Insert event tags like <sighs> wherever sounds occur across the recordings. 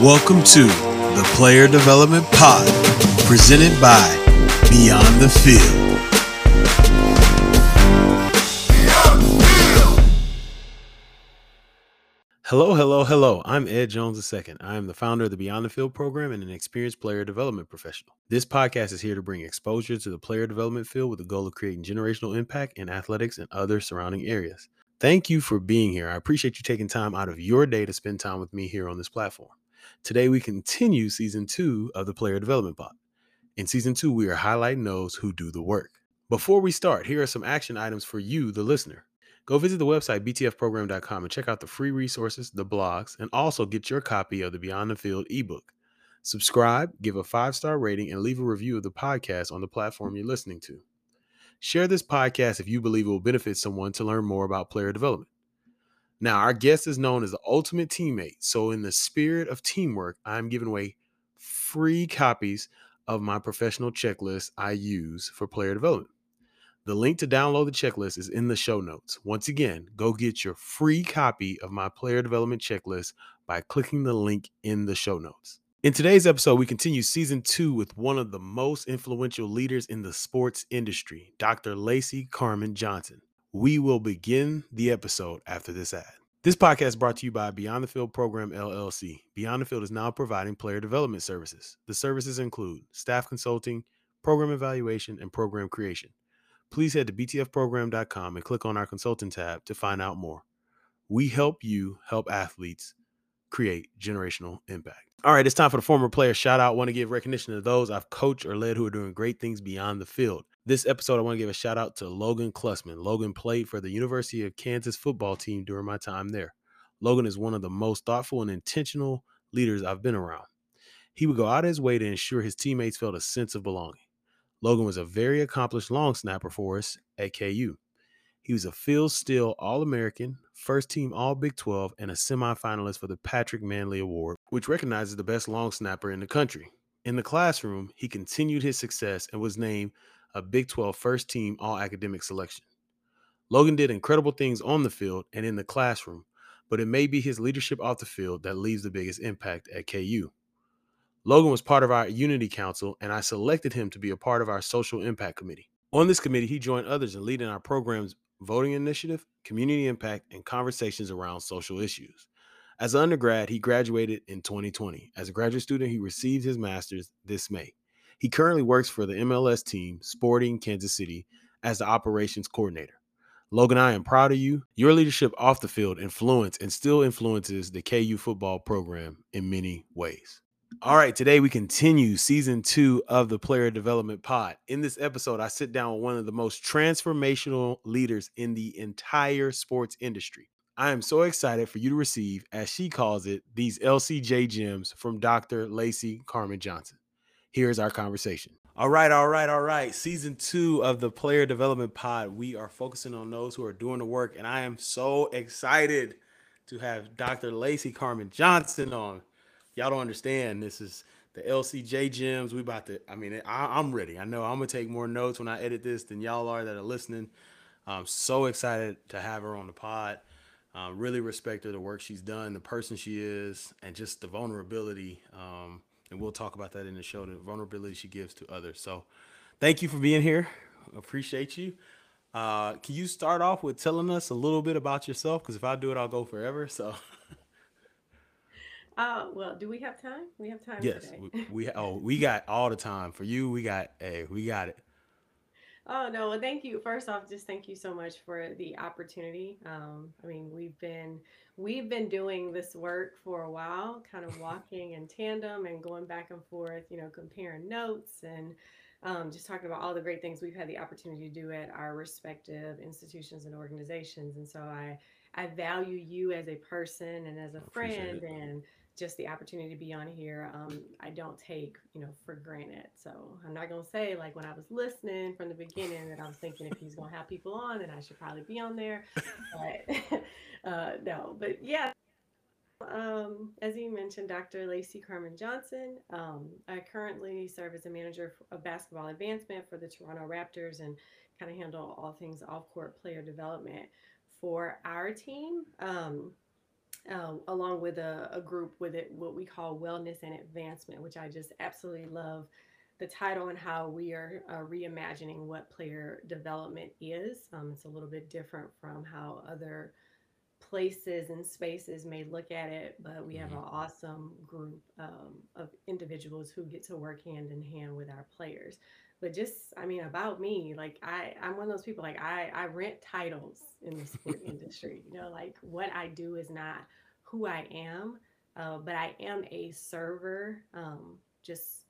Welcome to the Player Development Pod, presented by Beyond the Field. Hello, hello, hello. I'm Ed Jones II. I am the founder of the Beyond the Field program and an experienced player development professional. This podcast is here to bring exposure to the player development field with the goal of creating generational impact in athletics and other surrounding areas. Thank you for being here. I appreciate you taking time out of your day to spend time with me here on this platform. Today, we continue season two of the Player Development Pod. In season two, we are highlighting those who do the work. Before we start, here are some action items for you, the listener. Go visit the website btfprogram.com and check out the free resources, the blogs, and also get your copy of the Beyond the Field ebook. Subscribe, give a five star rating, and leave a review of the podcast on the platform you're listening to. Share this podcast if you believe it will benefit someone to learn more about player development. Now, our guest is known as the ultimate teammate. So, in the spirit of teamwork, I'm giving away free copies of my professional checklist I use for player development. The link to download the checklist is in the show notes. Once again, go get your free copy of my player development checklist by clicking the link in the show notes. In today's episode, we continue season two with one of the most influential leaders in the sports industry, Dr. Lacee' Carmon Johnson. We will begin the episode after this ad. This podcast brought to you by Beyond the Field Program LLC. Beyond the Field is now providing player development services. The services include staff consulting, program evaluation, and program creation please head to btfprogram.com and click on our consultant tab to find out more. We help you help athletes create generational impact. All right, it's time for the former player shout out. Want to give recognition to those I've coached or led who are doing great things beyond the field. This episode, I want to give a shout out to Logan Klusman. Logan played for the University of Kansas football team during my time there. Logan is one of the most thoughtful and intentional leaders I've been around. He would go out of his way to ensure his teammates felt a sense of belonging. Logan was a very accomplished long snapper for us at KU. He was a Phil Steele All American, first team All Big 12, and a semifinalist for the Patrick Mannelly Award, which recognizes the best long snapper in the country. In the classroom, he continued his success and was named a Big 12 first team All Academic selection. Logan did incredible things on the field and in the classroom, but it may be his leadership off the field that leaves the biggest impact at KU. Logan was part of our Unity Council, and I selected him to be a part of our Social Impact Committee. On this committee, he joined others in leading our program's voting initiative, community impact, and conversations around social issues. As an undergrad, he graduated in 2020. As a graduate student, he received his master's this May. He currently works for the MLS team, Sporting Kansas City, as the operations coordinator. Logan, I am proud of you. Your leadership off the field influenced and still influences the KU football program in many ways. All right, today we continue season two of the Player Development Pod. In this episode, I sit down with one of the most transformational leaders in the entire sports industry. I am so excited for you to receive, as she calls it, these LCJ gems from Dr. Lacee' Carmon Johnson. Here's our conversation. All right, all right, all right. Season two of the Player Development Pod. We are focusing on those who are doing the work, and I am so excited to have Dr. Lacee' Carmon Johnson on y'all don't understand. This is the LCJ gems. We about to. I mean, I, am ready. I know I'm gonna take more notes when I edit this than y'all are that are listening. I'm so excited to have her on the pod. Um, really respect her, the work she's done, the person she is, and just the vulnerability. Um, and we'll talk about that in the show. The vulnerability she gives to others. So, thank you for being here. Appreciate you. Uh, can you start off with telling us a little bit about yourself? Because if I do it, I'll go forever. So. <laughs> Oh well, do we have time? We have time yes, today. we, we oh we got all the time for you. We got hey, we got it. <laughs> Oh no, well thank you. First off, just thank you so much for the opportunity. Um, I mean, we've been we've been doing this work for a while, kind of <laughs> walking in tandem and going back and forth, you know, comparing notes and um, just talking about all the great things we've had the opportunity to do at our respective institutions and organizations. And so I I value you as a person and as a friend and just the opportunity to be on here um, i don't take you know for granted so i'm not going to say like when i was listening from the beginning that i was thinking if he's going to have people on then i should probably be on there but <laughs> uh, no but yeah um, as you mentioned Dr. Lacee' Carmon Johnson. Um, I currently serve as a manager of basketball advancement for the Toronto Raptors and kind of handle all things off court player development for our team. Um, uh, along with a, a, group with it, what we call wellness and advancement, which I just absolutely love the title and how we are uh, reimagining what player development is. Um, it's a little bit different from how other places and spaces may look at it, but we have mm-hmm. an awesome group um, of individuals who get to work hand in hand with our players. But just, I mean, about me, like I, I'm one of those people. Like I, I rent titles in the sport industry. You know, like what I do is not who I am, uh, but I am a server. Um, just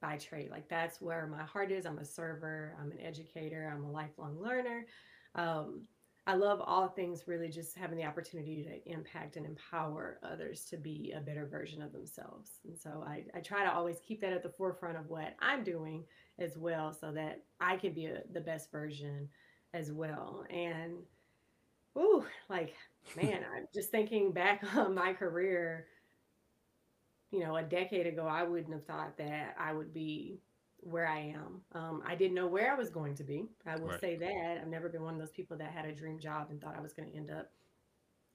by trade. Like that's where my heart is. I'm a server. I'm an educator. I'm a lifelong learner. Um, I love all things really just having the opportunity to impact and empower others to be a better version of themselves. And so I, I try to always keep that at the forefront of what I'm doing as well so that I can be a, the best version as well. And, ooh, like, man, I'm just thinking back <laughs> on my career. You know, a decade ago, I wouldn't have thought that I would be where I am. Um, I didn't know where I was going to be. I will right. say that. I've never been one of those people that had a dream job and thought I was going to end up,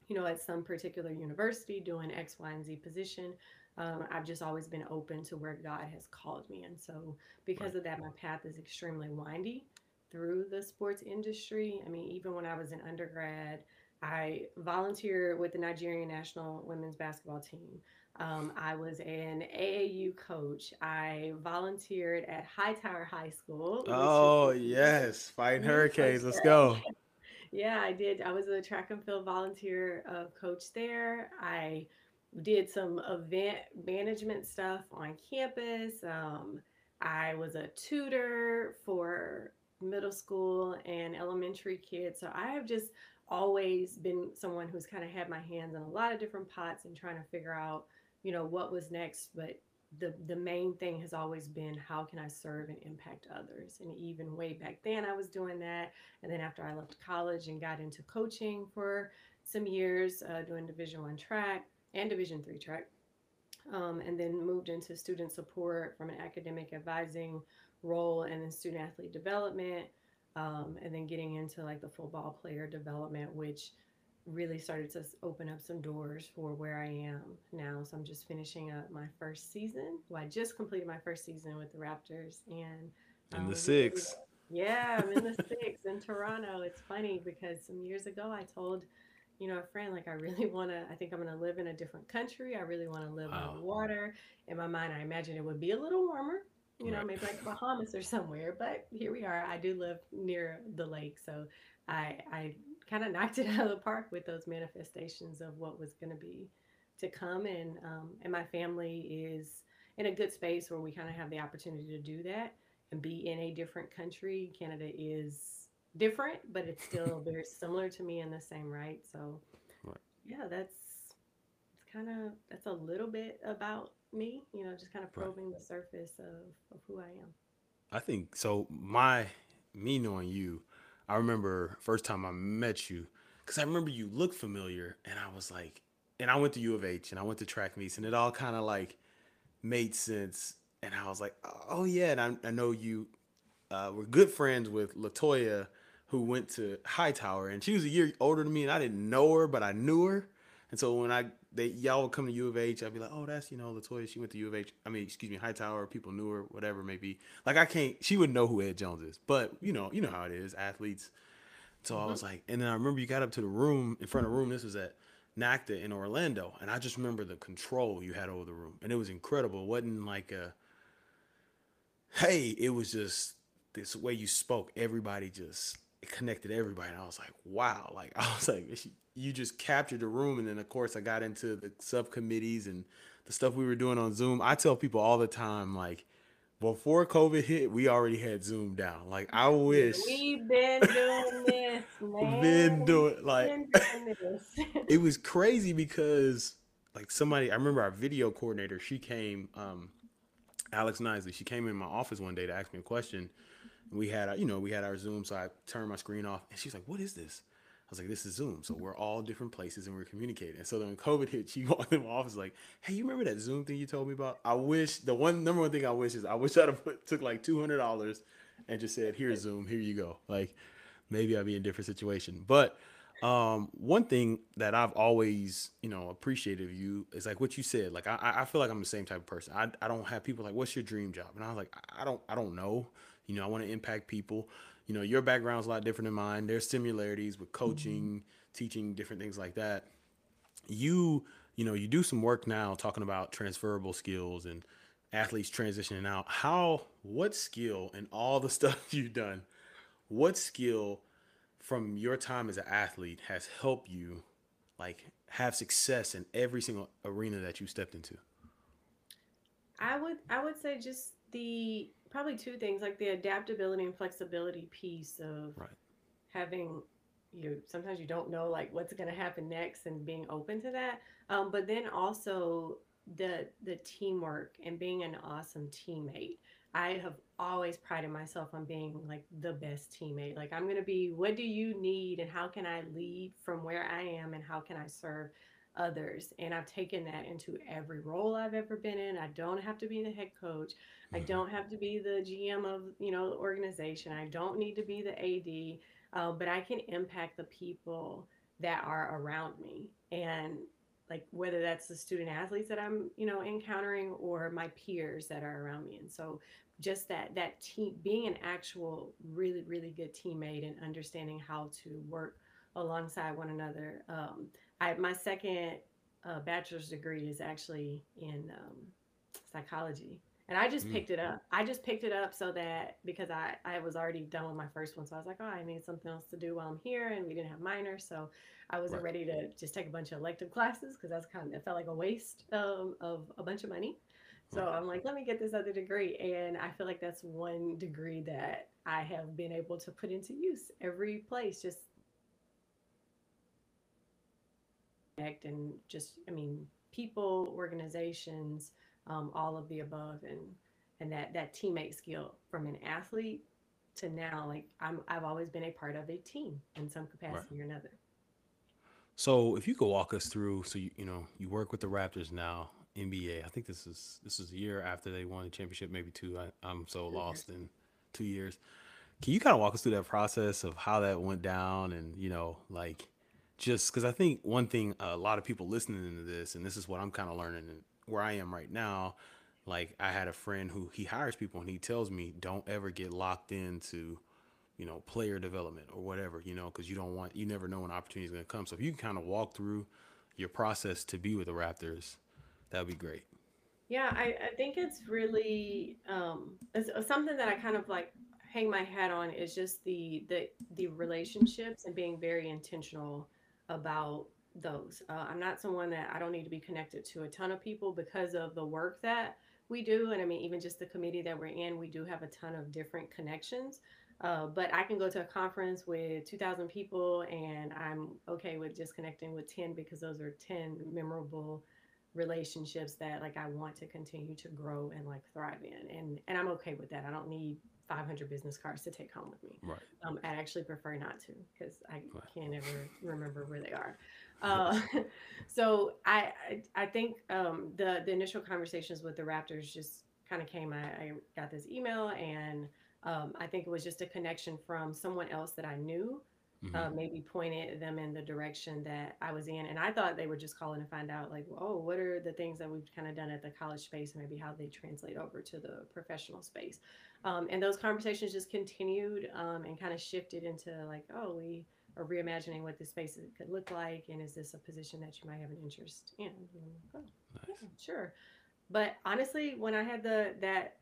you know, at some particular university doing X, Y, and Z position. Um, I've just always been open to where God has called me. And so, because right. of that, my path is extremely windy through the sports industry. I mean, even when I was an undergrad, I volunteered with the Nigerian national women's basketball team. Um, I was an AAU coach. I volunteered at Hightower High School. Oh, yes. Fighting Hurricanes. Let's go. <laughs> Yeah, I did. I was a track and field volunteer uh, coach there. I did some event management stuff on campus. Um, I was a tutor for middle school and elementary kids. So I have just always been someone who's kind of had my hands in a lot of different pots and trying to figure out you know what was next but the the main thing has always been how can I serve and impact others and even way back then I was doing that and then after I left college and got into coaching for some years uh, doing division one track and division three track um, and then moved into student support from an academic advising role and then student athlete development um, and then getting into like the football player development which really started to open up some doors for where I am now. So I'm just finishing up my first season. Well, I just completed my first season with the Raptors and in um, the six. Yeah, I'm in the six in Toronto. It's funny because some years ago I told, you know, a friend like I really <laughs> want to. I think I'm going to live in a different country. I really want to live wow. on water. In my mind, I imagine it would be a little warmer. You know, maybe like <laughs> Bahamas or somewhere. But here we are. I do live near the lake, so I I kind of knocked it <laughs> out of the park with those manifestations of what was going to be to come and um, and my family is in a good space where we kind of have the opportunity to do that and be in a different country canada is different but it's still <laughs> very similar to me in the same right so right. yeah that's it's kind of that's a little bit about me you know just kind of probing right. the surface of, of who i am i think so my me knowing you I remember first time I met you because I remember you looked familiar, and I was like, and I went to U of H and I went to track meets, and it all kind of like made sense. And I was like, oh yeah, and I, I know you uh, were good friends with Latoya, who went to Hightower, and she was a year older than me, and I didn't know her, but I knew her. And so when I they y'all would come to U of H, I'd be like, oh, that's you know Latoya. She went to U of H. I mean, excuse me, Hightower. People knew her, whatever maybe. Like I can't. She wouldn't know who Ed Jones is, but you know, you know how it is, athletes. So mm-hmm. I was like, and then I remember you got up to the room in front of the room. This was at NACDA in Orlando, and I just remember the control you had over the room, and it was incredible. It wasn't like a hey, it was just this way you spoke. Everybody just it connected everybody, and I was like, wow, like <laughs> I was like, you just captured the room. And then of course I got into the subcommittees and the stuff we were doing on Zoom. I tell people all the time, like, before COVID hit, we already had Zoom down. Like I wish we've been doing this, <laughs> man. Been doing like <laughs> doing it was crazy because like somebody I remember our video coordinator, she came, um, Alex Nisley, she came in my office one day to ask me a question. We had, you know, we had our Zoom, so I turned my screen off, and she's like, "What is this?" I was like, this is Zoom. So we're all different places and we're communicating. And so then when COVID hit, she <laughs> walked in my office like, hey, you remember that Zoom thing you told me about? I wish the one number one thing I wish is I wish I'd have put, took like two hundred dollars and just said, here's Zoom, here you go. Like maybe I'd be in a different situation. But um, one thing that I've always, you know, appreciated of you is like what you said. Like I, I feel like I'm the same type of person. I, I don't have people like, what's your dream job? And I was like, I don't, I don't know. You know, I want to impact people. You know, your background's a lot different than mine. There's similarities with coaching, mm-hmm. teaching, different things like that. You, you know, you do some work now talking about transferable skills and athletes transitioning out. How, what skill and all the <laughs> stuff you've done, what skill from your time as an athlete has helped you like have success in every single arena that you stepped into? I would I would say just the probably two things like the adaptability and flexibility piece of right. having you sometimes you don't know like what's going to happen next and being open to that um, but then also the the teamwork and being an awesome teammate I have always prided myself on being like the best teammate. Like I'm going to be what do you need and how can I lead from where I am and how can I serve others? And I've taken that into every role I've ever been in. I don't have to be the head coach. I mm-hmm. don't have to be the GM of, you know, the organization. I don't need to be the AD, uh, but I can impact the people that are around me. And like whether that's the student athletes that I'm, you know, encountering or my peers that are around me. And so just that that team being an actual really really good teammate and understanding how to work alongside one another um, i my second uh, bachelor's degree is actually in um, psychology and i just mm. picked it up i just picked it up so that because i i was already done with my first one so i was like oh i need something else to do while i'm here and we didn't have minors so i wasn't right. ready to just take a bunch of elective classes because that's kind of it felt like a waste um, of a bunch of money so I'm like, let me get this other degree. And I feel like that's one degree that I have been able to put into use every place, just and just, I mean, people, organizations, um, all of the above. And, and that, that teammate skill from an athlete to now, like I'm, I've always been a part of a team in some capacity right. or another. So if you could walk us through, so you, you know, you work with the Raptors now, NBA. I think this is this is a year after they won the championship, maybe two. I, I'm so lost in two years. Can you kind of walk us through that process of how that went down, and you know, like just because I think one thing a lot of people listening to this, and this is what I'm kind of learning where I am right now. Like I had a friend who he hires people, and he tells me, don't ever get locked into you know player development or whatever you know because you don't want you never know when opportunity is going to come so if you can kind of walk through your process to be with the raptors that would be great. Yeah, I, I think it's really um, it's, uh, something that I kind of like hang my hat on is just the the the relationships and being very intentional about those. Uh, I'm not someone that I don't need to be connected to a ton of people because of the work that we do, and I mean even just the committee that we're in, we do have a ton of different connections. Uh, but I can go to a conference with 2,000 people, and I'm okay with just connecting with 10 because those are 10 memorable relationships that like I want to continue to grow and like thrive in. And and I'm okay with that. I don't need 500 business cards to take home with me. Right. Um, I actually prefer not to because I right. can't ever <laughs> remember where they are. Uh, <laughs> so I, I, I think um, the the initial conversations with the Raptors just kind of came. I, I, got this email and um, I think it was just a connection from someone else that I knew mm-hmm. uh, maybe pointed them in the direction that I was in. And I thought they were just calling to find out, like, oh, what are the things that we've kind of done at the college space, and maybe how they translate over to the professional space. Um, and those conversations just continued um, and kind of shifted into like, oh, we are reimagining what this space could look like, and is this a position that you might have an interest in? oh, nice. yeah, sure. But honestly, when I had the that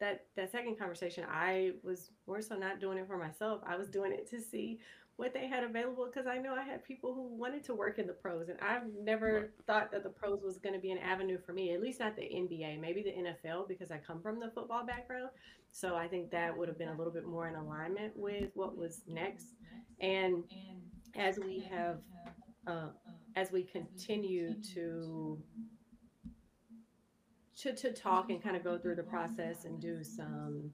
that that second conversation, I was more so not doing it for myself. I was doing it to see what they had available because I know I had people who wanted to work in the pros, and I've never right. thought that the pros was going to be an avenue for me. At least not the NBA, maybe the NFL because I come from the football background. So I think that would have been a little bit more in alignment with what was next. And as we have, uh, as we continue to to, to talk and kind of go through the process and do some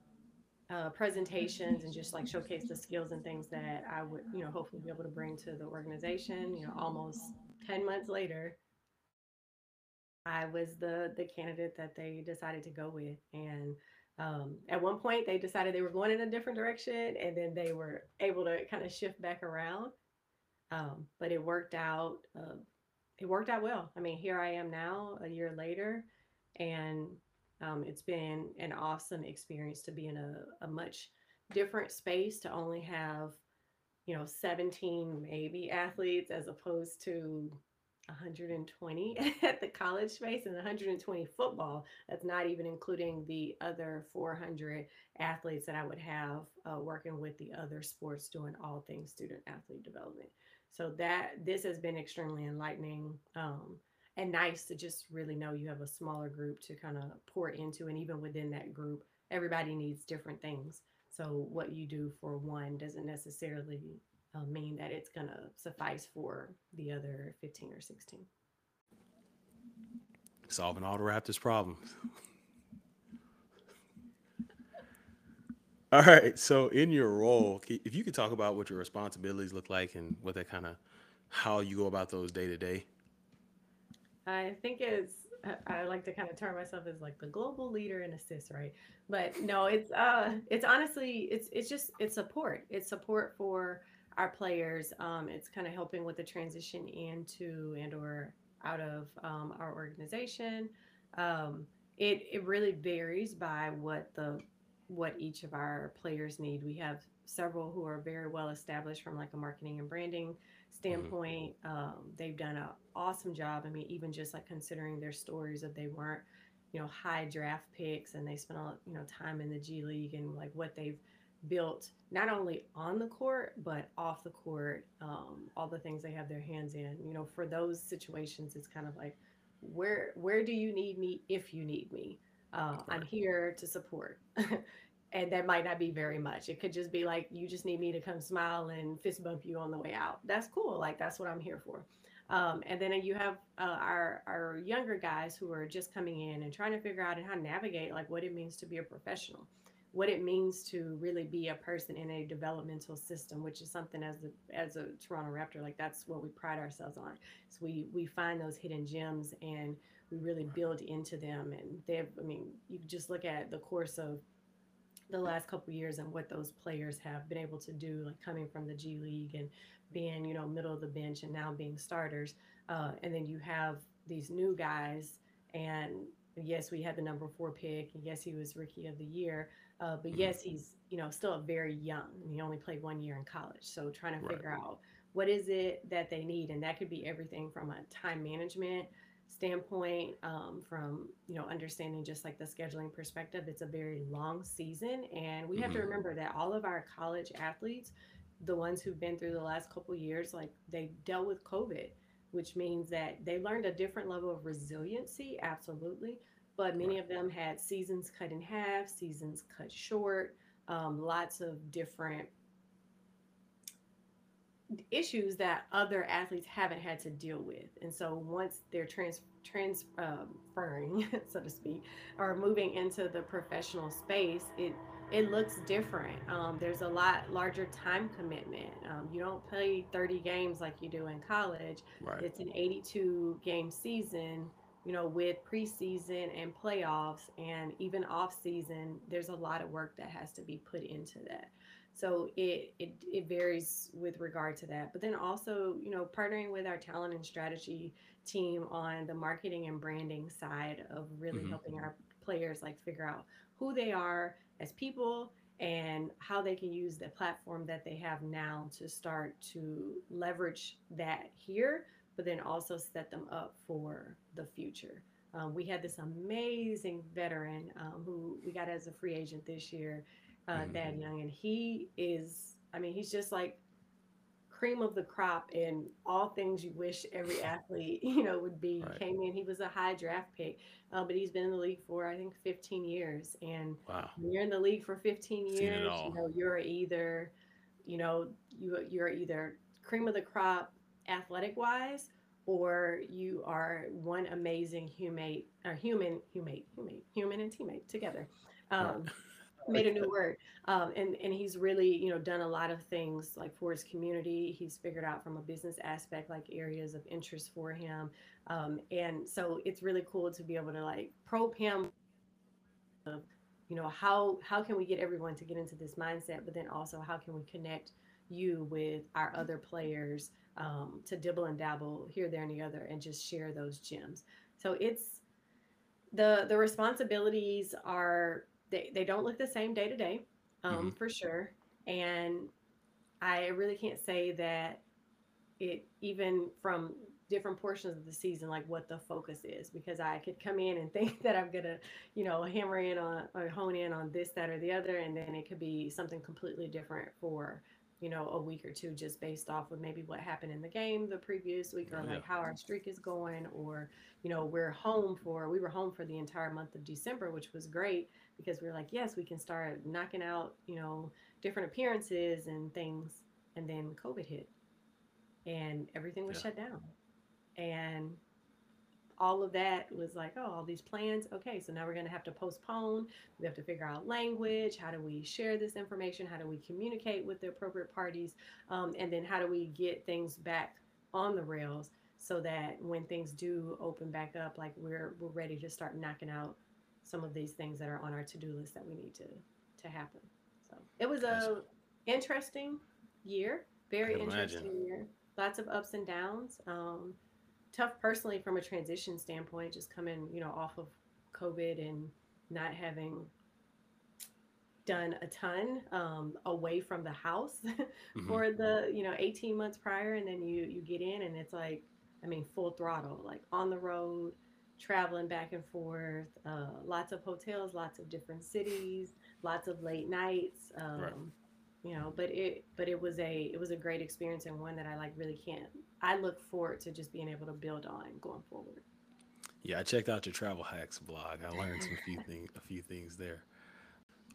uh, presentations and just like showcase the skills and things that I would, you know, hopefully be able to bring to the organization. You know, almost 10 months later, I was the the candidate that they decided to go with. And um, at one point, they decided they were going in a different direction, and then they were able to kind of shift back around. Um, but it worked out. Uh, it worked out well. I mean, here I am now, a year later, and um, it's been an awesome experience to be in a, a much different space to only have, you know, 17 maybe athletes as opposed to 120 <laughs> at the college space and 120 football. That's not even including the other 400 athletes that I would have uh, working with the other sports doing all things student athlete development. So that this has been extremely enlightening. Um, and nice to just really know you have a smaller group to kind of pour into and even within that group everybody needs different things. So what you do for one doesn't necessarily uh, mean that it's going to suffice for the other 15 or 16 solving all the raptors problems <laughs> all right so in your role if you could talk about what your responsibilities look like and what that kind of how you go about those day to day I think it's I like to kind of term myself as like the global leader and assist, right? But no, it's uh it's honestly it's it's just it's support. It's support for our players. Um, it's kind of helping with the transition into and or out of um, our organization. Um, it it really varies by what the what each of our players need. We have several who are very well established from like a marketing and branding. Standpoint. Mm-hmm. Um, they've done an awesome job. I mean, even just like considering their stories that they weren't, you know, high draft picks and they spent all, you know, time in the G League and like what they've built not only on the court but off the court um, all the things they have their hands in you know for those situations it's kind of like where where do you need me if you need me uh, i'm here to support <laughs> and that might not be very much. It could just be like you just need me to come smile and fist bump you on the way out. That's cool. Like that's what I'm here for. Um, and then you have uh, our our younger guys who are just coming in and trying to figure out and how to navigate like what it means to be a professional, what it means to really be a person in a developmental system, which is something as a as a Toronto Raptor like that's what we pride ourselves on. So we we find those hidden gems and we really build into them. And they have, I mean, you just look at the course of the last couple years and what those players have been able to do, like coming from the G League and being, you know, middle of the bench and now being starters. Uh, and then you have these new guys, and yes, we had the number four pick, and yes, he was rookie of the year. Uh, but mm-hmm. yes, he's you know still very young. He only played one year in college, so trying to figure right. out what is it that they need, and that could be everything from a time management standpoint, um, from you know understanding just like the scheduling perspective, it's a very long season, and we have mm-hmm. to remember that all of our college athletes, the ones who've been through the last couple years, like they dealt with COVID, which means that they learned a different level of resiliency, absolutely. But many right. of them had seasons cut in half, seasons cut short, um, lots of different issues that other athletes haven't had to deal with. And so once they're trans transferring, <laughs> so to speak, or moving into the professional space, it it looks different. Um, there's a lot larger time commitment. Um, you don't play 30 games like you do in college. Right. It's an 82 game season, you know, with preseason and playoffs and even off season. There's a lot of work that has to be put into that. So it, it it varies with regard to that. But then also, you know, partnering with our talent and strategy team on the marketing and branding side of really mm-hmm. helping our players like figure out who they are as people and how they can use the platform that they have now to start to leverage that here, but then also set them up for the future. Um, we had this amazing veteran um, who we got as a free agent this year uh, mm-hmm. Thad Young, and he is, I mean, he's just like cream of the crop in all things you wish every <laughs> athlete, you know, would be. Right. Came in, he was a high draft pick, uh, but he's been in the league for I think 15 years. And wow. when you're in the league for 15 years, you know, you're either, you know, you you're either cream of the crop athletic wise, or you are one amazing human or human human human human and teammate together. Um, made a new word um, and and he's really you know done a lot of things like for his community. He's figured out from a business aspect like areas of interest for him um, and so it's really cool to be able to like probe him of you know how how can we get everyone to get into this mindset but then also how can we connect you with our other players um, to dibble and dabble here there and the other and just share those gems. So it's the the responsibilities are they, they don't look the same day to day um, mm-hmm. for sure. And i really can't say that it even from different portions of the season like what the focus is because i could come in and <laughs> think that i'm gonna you know hammer in on or hone in on this that or the other and then it could be something completely different for you know a week or two just based off of maybe what happened in the game the previous week or like how our streak is going or you know we're home for we were home for the entire month of december which was great because we were like yes we can start knocking out you know different appearances and things and then covid hit and everything was yeah. shut down and all of that was like, oh, all these plans. Okay, so now we're going to have to postpone. We have to figure out language. How do we share this information? How do we communicate with the appropriate parties? Um, and then how do we get things back on the rails so that when things do open back up, like we're we're ready to start knocking out some of these things that are on our to-do list that we need to to happen. So it was a interesting year, very interesting imagine. year. Lots of ups and downs. Um, tough personally from a transition standpoint, just coming, you know, off of COVID and not having done a ton um, away from the house <laughs> mm-hmm. for the you know 18 months prior and then you you get in and it's like i mean full throttle like on the road traveling back and forth uh, lots of hotels lots of different cities lots of late nights um, right you know but it but it was a it was a great experience and one that i like really can't i look forward to just being able to build on going forward. Yeah i checked out your travel hacks blog. I learned some few <laughs> things a few things there.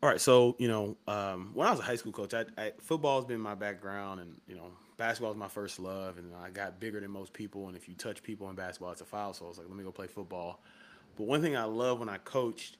All right so you know um, when i was a high school coach I, I football's been my background and you know basketball is my first love and i got bigger than most people and if you touch people in basketball it's a foul so i was like let me go play football but one thing i love when i coached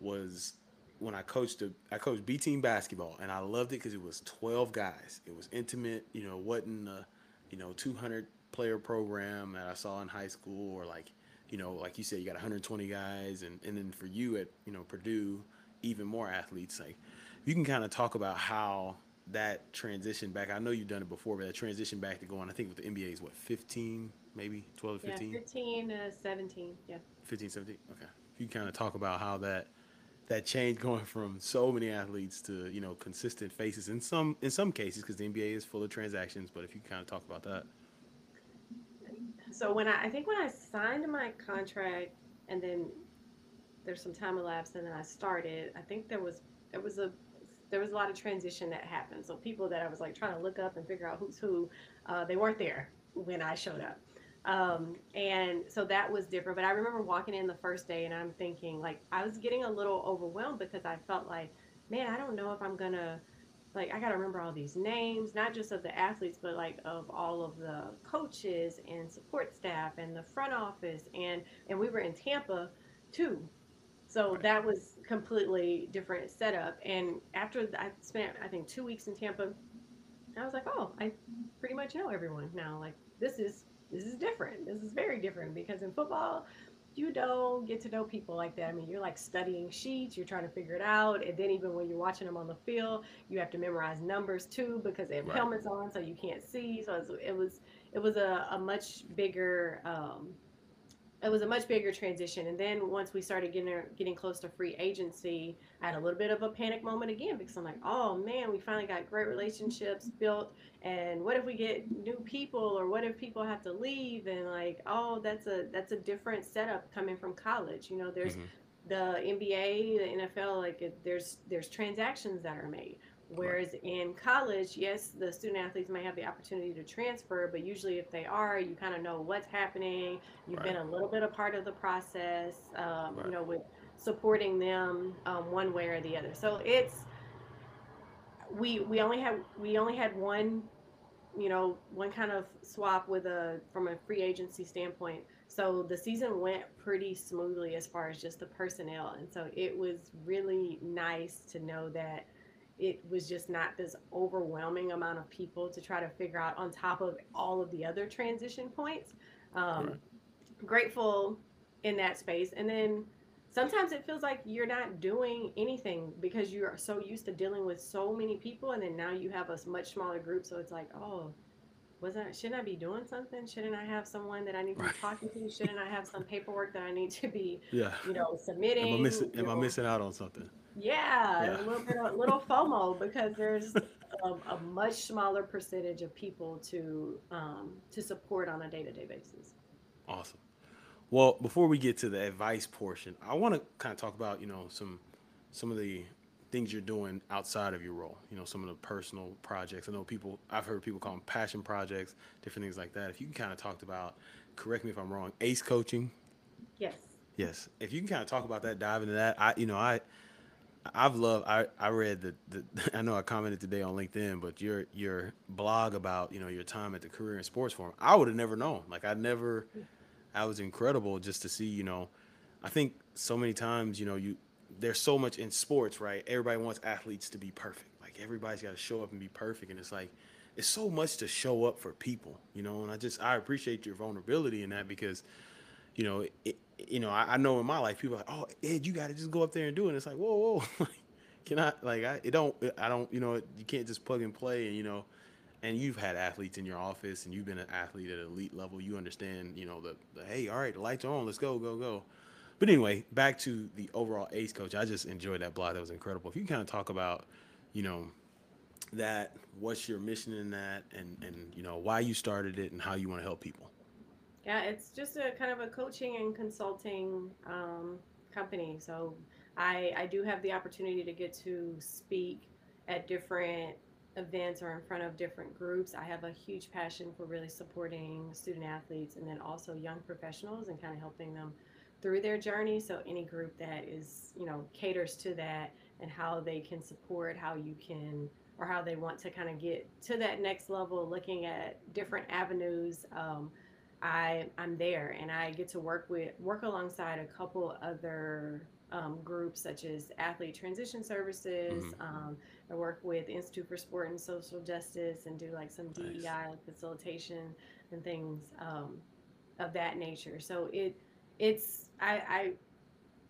was when I coached the I coached B team basketball and I loved it because it was 12 guys. It was intimate, you know, wasn't a you know 200 player program that I saw in high school or like you know like you said you got 120 guys and and then for you at you know Purdue even more athletes like you can kind of talk about how that transition back. I know you've done it before but that transition back to going I think with the NBA is what 15 maybe? 12 to 15 yeah 15 uh, 17 yeah. 15 17 okay. If you kind of talk about how that that change going from so many athletes to you know consistent faces in some in some cases because the NBA is full of transactions. But if you kind of talk about that. So when I, I think when I signed my contract and then there's some time elapsed and then I started, I think there was there was a there was a lot of transition that happened. So people that I was like trying to look up and figure out who's who, uh, they weren't there when I showed up. Um, and so that was different. But I remember walking in the first day and I'm thinking, like, I was getting a little overwhelmed because I felt like, man, I don't know if I'm going to, like, I got to remember all these names, not just of the athletes, but like of all of the coaches and support staff and the front office. And, and we were in Tampa too. So that was completely different setup. And after I spent, I think, two weeks in Tampa, I was like, oh, I pretty much know everyone now. Like, this is this is different. This is very different because in football, you don't get to know people like that. I mean, you're like studying sheets, you're trying to figure it out, and then even when you're watching them on the field, you have to memorize numbers too because they have right. helmets on, so you can't see. So it was it was a, a much bigger um, it was a much bigger transition. And then once we started getting getting close to free agency, I had a little bit of a panic moment again because I'm like, oh man, we finally got great relationships built, and what if we get new people, or what if people have to leave, and like, oh, that's a that's a different setup coming from college. You know, there's mm-hmm. the NBA, the NFL, like it, there's there's transactions that are made. Whereas right. in college, yes, the student athletes may have the opportunity to transfer, but usually if they are, you kind of know what's happening. You've right. been a little bit a part of the process, um, right. you know, with supporting them um, one way or the other. So it's we we only had we only had one, you know, one kind of swap with a from a free agency standpoint so the season went pretty smoothly as far as just the personnel. And so it was really nice to know that it was just not this overwhelming amount of people to try to figure out on top of all of the other transition points. Um, right. Grateful in that space. And then sometimes it feels like you're not doing anything because you're so used to dealing with so many people. And then now you have a much smaller group. So it's like, oh, wasn't shouldn't I be doing something? Shouldn't I have someone that I need to be talking to? Shouldn't I have some paperwork that I need to be, yeah, you know, submitting? Am I missing, am I missing out on something? Yeah, yeah. a little bit, a little FOMO because there's a, a, much smaller percentage of people to um, to support on a day to day basis. Awesome. Well, before we get to the advice portion, I want to kind of talk about you know some some of the things you're doing outside of your role. You know, some of the personal projects. I know people. I've heard people call them passion projects, different things like that. If you can kind of talk about, correct me if I'm wrong, ACE coaching. Yes. Yes. If you can kind of talk about that, dive into that. I, you know, I, I've loved. I I read the, the. <laughs> I know I commented today on LinkedIn, but your your blog about you know your time at the Career in Sports Forum. I would have never known. Like I never. I was incredible just to see. You know, I think so many times you know you there's so much in sports, right? Everybody wants athletes to be perfect. Like everybody's got to show up and be perfect, and it's like it's so much to show up for people, you know. And I just I appreciate your vulnerability in that because, you know, it, you know I, I, know in my life people are like, oh Ed, you got to just go up there and do it. And it's like whoa whoa, <laughs> can I like I it don't I don't you know you can't just plug and play and you know. And you've had athletes in your office, and you've been an athlete at elite level. You understand, you know, the, the hey, all right, the lights are on, let's go, go, go but anyway, back to the overall ace coach. I just enjoyed that blog. That was incredible. If you kind of talk about, you know, that, what's your mission in that, and and you know why you started it and how you want to help people. Yeah, it's just a kind of a coaching and consulting um, company. So I I do have the opportunity to get to speak at different events or in front of different groups. I have a huge passion for really supporting student athletes and then also young professionals and kind of helping them through their journey. So any group that is, you know, caters to that and how they can support, how you can, or how they want to kind of get to that next level, looking at different avenues. Um, I I'm there and I get to work with work alongside a couple other um, groups such as Athlete Transition Services. Mm-hmm. Um, I work with Institute for Sport and Social Justice and do like some DEI facilitation and things um, of that nature. So it it's I I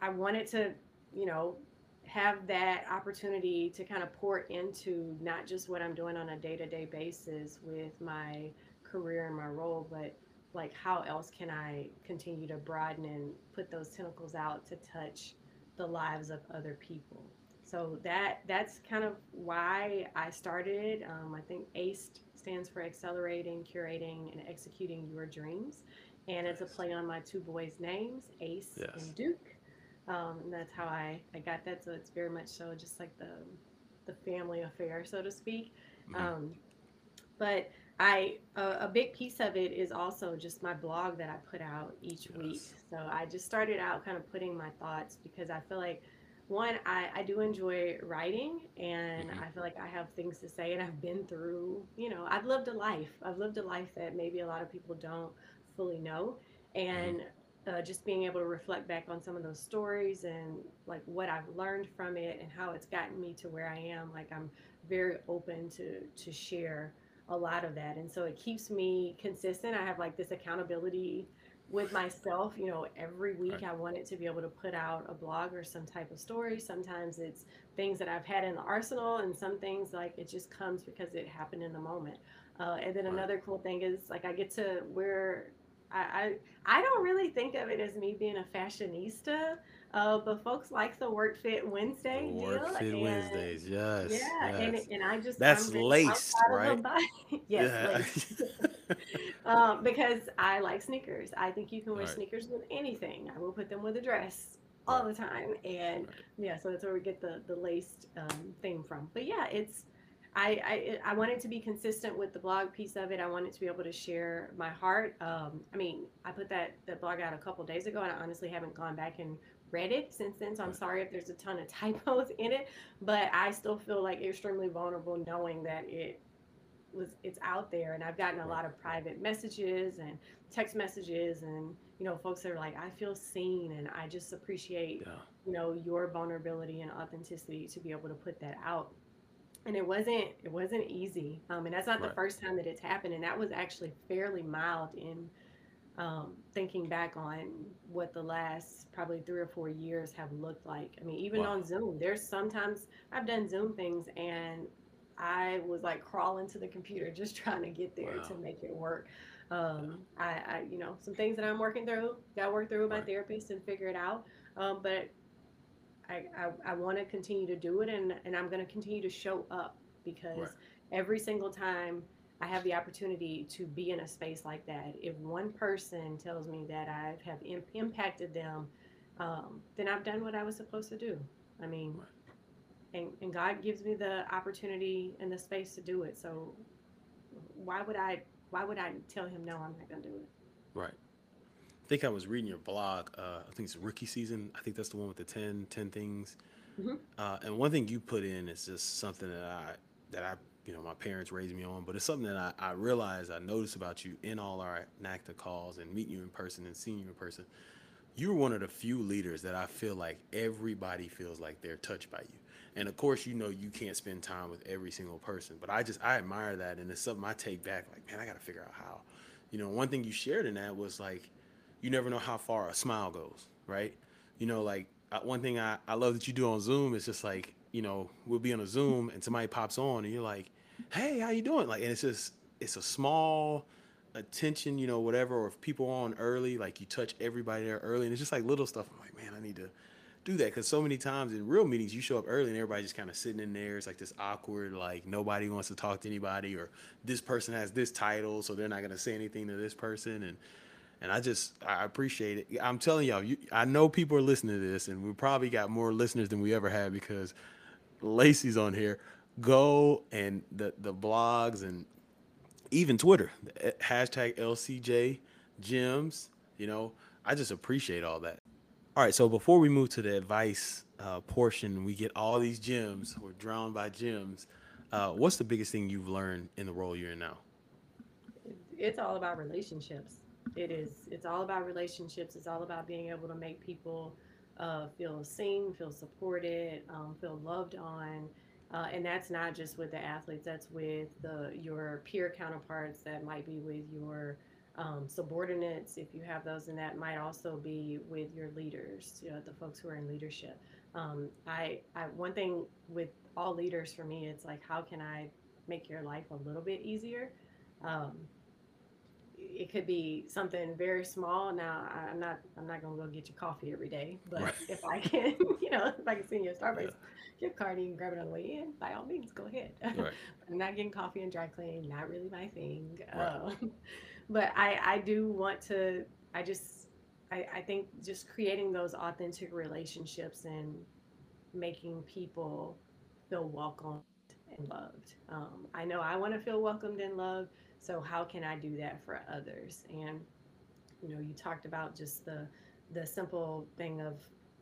I wanted to, you know, have that opportunity to kind of pour into not just what I'm doing on a day-to-day basis with my career and my role, but like how else can I continue to broaden and put those tentacles out to touch the lives of other people. So that that's kind of why I started. Um, I think ACE stands for Accelerating, Curating, and Executing Your Dreams and it's a play on my two boys' names, Ace yes. and Duke. Um, and that's how I, I got that. So it's very much so just like the the family affair, so to speak. Mm-hmm. Um, but I a big piece of it is also just my blog that I put out each yes. week. So I just started out kind of putting my thoughts because I feel like one I, I do enjoy writing and mm-hmm. I feel like I have things to say and I've been through you know I've lived a life I've lived a life that maybe a lot of people don't fully know and uh, just being able to reflect back on some of those stories and like what I've learned from it and how it's gotten me to where I am like I'm very open to to share a lot of that and so it keeps me consistent I have like this accountability with myself you know every week right. I want it to be able to put out a blog or some type of story sometimes it's things that I've had in the arsenal and some things like it just comes because it happened in the moment uh, and then right. another cool thing is like I get to wear I, I, I don't really think of it as me being a fashionista, uh, but folks like the Work Fit Wednesday the Work deal. Fit Wednesdays, yes. Yeah, yes. And, and I just that's laced, right? <laughs> yes, <laughs> um, because I like sneakers. I think you can wear right. sneakers with anything. I will put them with a dress all the time, and right. yeah, so that's where we get the the laced um, thing from. But yeah, it's I, I, I wanted to be consistent with the blog piece of it. I wanted to be able to share my heart. Um, I mean, I put that that blog out a couple days ago, and I honestly haven't gone back and read it since then. So I'm sorry if there's a ton of <laughs> typos in it, but I still feel like extremely vulnerable knowing that it was it's out there and I've gotten a lot of private messages and text messages and you know folks that are like I feel seen and I just appreciate Yeah. you know your vulnerability and authenticity to be able to put that out and it wasn't it wasn't easy um, and that's not Right. the first time that it's happened and that was actually fairly mild in um, thinking back on what the last probably three or four years have looked like i mean even Wow. on zoom there's sometimes i've done zoom things and i was like crawling to the computer <laughs> just trying to get there to make it work um, I, I you know some things that i'm working through got work through with my Right. therapist and figure it out um, but I, I, I want to continue to do it and, and I'm going to continue to show up because Right. every single time I have the opportunity to be in a space like that, if one person tells me that I have Im- impacted them, um, then I've done what I was supposed to do. I mean, and, and God gives me the opportunity and the space to do it. So why would I, why would I tell him, no, I'm not going to do it? Right. I think I was reading your blog. Uh, I think it's rookie season. I think that's the one with the 10, 10 things. Mhm. Uh, and one thing you put in is just something that I that I you know my parents raised me on, but it's something that I, I realized I noticed about you in all our NACTA calls and meeting you in person and seeing you in person. You're one of the few leaders that I feel like everybody feels like they're touched by you. And of course, you know you can't spend time with every single person, but I just I admire that, and it's something I take back. Like, man, I got to figure out how. You know, one thing you shared in that was like, you never know how far a smile goes, right? You know, like one thing I, I love that you do on Zoom is just like, you know, we'll be on a Zoom and somebody pops on and you're like, hey, how you doing? Like, and it's just, it's a small attention, you know, whatever. Or if people on early, like you touch everybody there early, and it's just like little stuff. I'm like, man, I need to do that because so many times in real meetings you show up early and everybody just kind of sitting in there. It's like this awkward, like nobody wants to talk to anybody, or this person has this title, so they're not gonna say anything to this person, and and I just I appreciate it. I'm telling y'all, you, I know people are listening to this, and we probably got more listeners than we ever had because Lacee's on here. Go and the the blogs and even Twitter eh, hashtag LCJ Gems. You know, I just appreciate all that. All right, so before we move to the advice uh, portion, we get all these gems. We're drowned by gems. Uh, what's the biggest thing you've learned in the role you're in now? it's all about relationships. It is. It's all about relationships. It's all about being able to make people uh, feel seen, feel supported, um, feel loved on, uh, and that's not just with the athletes. That's with the your peer counterparts. That might be with your um, subordinates, if you have those, and that might also be with your leaders, you know, the folks who are in leadership. Um, I, I one thing with all leaders for me, it's like how can I make your life a little bit easier? Um, it could be something very small. Now, I'm not I'm not gonna go get you coffee every day, but Right. if I can, <laughs> you know, if I can send you a Starbucks Yeah. gift card and you can grab it on the way in, by all means, go ahead. <laughs> Right. I'm not getting coffee and dry cleaning, not really my thing. Right. Um, <laughs> but I I do want to. I just I I think just creating those authentic relationships and making people feel welcomed and loved. Um, I know I want to feel welcomed and loved. So how can I do that for others? And you know, you talked about just the the simple thing of